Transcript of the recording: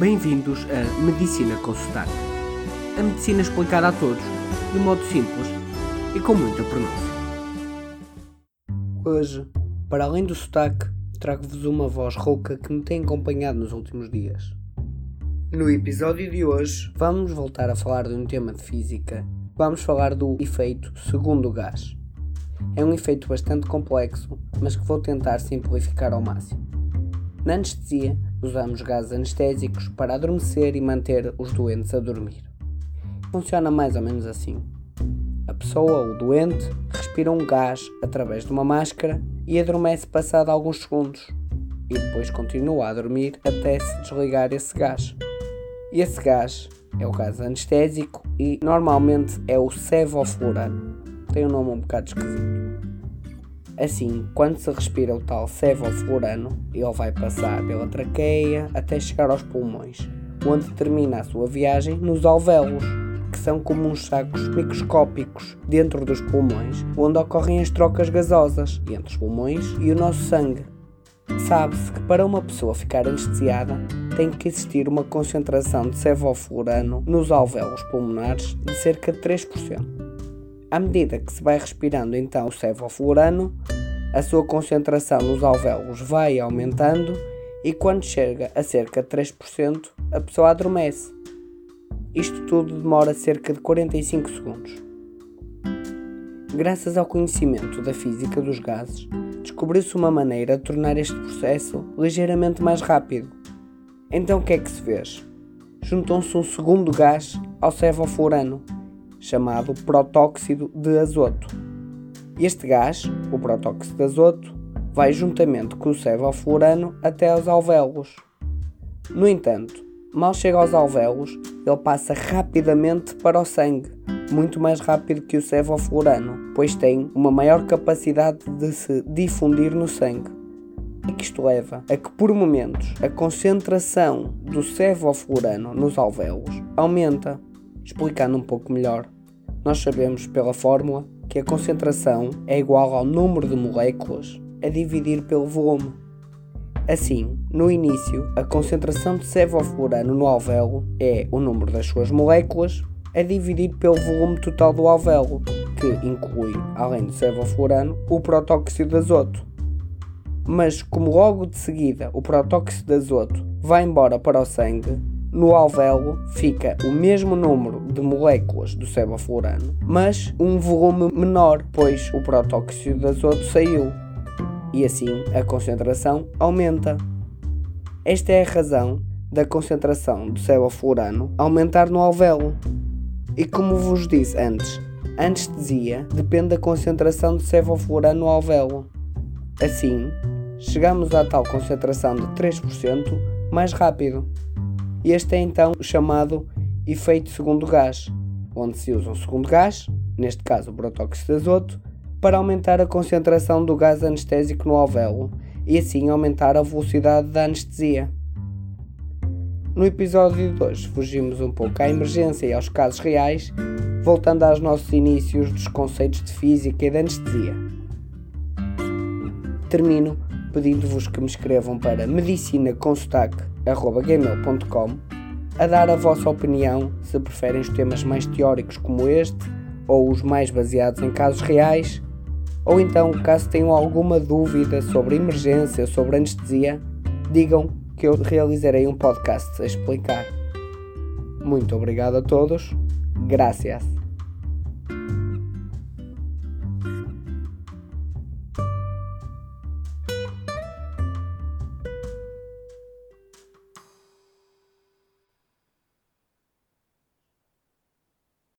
Bem-vindos a Medicina com Sotaque. A medicina explicada a todos, de modo simples e com muita pronúncia. Hoje, para além do sotaque, trago-vos uma voz rouca que me tem acompanhado nos últimos dias. No episódio de hoje, vamos voltar a falar de um tema de física. Vamos falar do efeito segundo gás. É um efeito bastante complexo, mas que vou tentar simplificar ao máximo. Na anestesia, usamos gases anestésicos para adormecer e manter os doentes a dormir. Funciona mais ou menos assim. A pessoa, o doente, respira um gás através de uma máscara e adormece passado alguns segundos, e depois continua a dormir até se desligar esse gás. Esse gás é o gás anestésico e normalmente é o sevoflurano. Tem um nome um bocado esquisito. Assim, quando se respira o tal sevoflurano, ele vai passar pela traqueia até chegar aos pulmões, onde termina a sua viagem nos alvéolos, que são como uns sacos microscópicos dentro dos pulmões, onde ocorrem as trocas gasosas entre os pulmões e o nosso sangue. Sabe-se que para uma pessoa ficar anestesiada tem que existir uma concentração de sevoflurano nos alvéolos pulmonares de cerca de 3%. À medida que se vai respirando então o sevoflurano, a sua concentração nos alvéolos vai aumentando e quando chega a cerca de 3%, a pessoa adormece. Isto tudo demora cerca de 45 segundos. Graças ao conhecimento da física dos gases, descobriu-se uma maneira de tornar este processo ligeiramente mais rápido. Então o que é que se fez? Juntou-se um segundo gás ao sevoflurano chamado protóxido de azoto. Este gás, o protóxido de azoto, vai juntamente com o sevoflurano até aos alvéolos. No entanto, mal chega aos alvéolos, ele passa rapidamente para o sangue, muito mais rápido que o sevoflurano, pois tem uma maior capacidade de se difundir no sangue. E que isto leva a que, por momentos, a concentração do sevoflurano nos alvéolos aumenta. Explicando um pouco melhor, nós sabemos pela fórmula que a concentração é igual ao número de moléculas a dividir pelo volume. Assim, no início, a concentração de sevoflurano no alvéolo é o número das suas moléculas a dividir pelo volume total do alvéolo, que inclui, além do sevoflurano, o protóxido de azoto. Mas, como logo de seguida o protóxido de azoto vai embora para o sangue, no alvéolo fica o mesmo número de moléculas do sevoflurano, mas um volume menor, pois o protóxido de azoto saiu. E assim a concentração aumenta. Esta é a razão da concentração do sevoflurano aumentar no alvéolo. E como vos disse antes, a anestesia depende da concentração de sevoflurano no alvéolo. Assim, chegamos à tal concentração de 3% mais rápido. Este é então o chamado efeito segundo gás, onde se usa um segundo gás, neste caso o protóxido de azoto, para aumentar a concentração do gás anestésico no alvéolo e assim aumentar a velocidade da anestesia. No episódio de hoje fugimos um pouco à emergência e aos casos reais, voltando aos nossos inícios dos conceitos de física e de anestesia. Termino pedindo-vos que me escrevam para medicinaconsotaque.gmail.com a dar a vossa opinião se preferem os temas mais teóricos como este ou os mais baseados em casos reais ou então caso tenham alguma dúvida sobre emergência, sobre anestesia, digam que eu realizarei um podcast a explicar. Muito obrigado a todos. Gracias.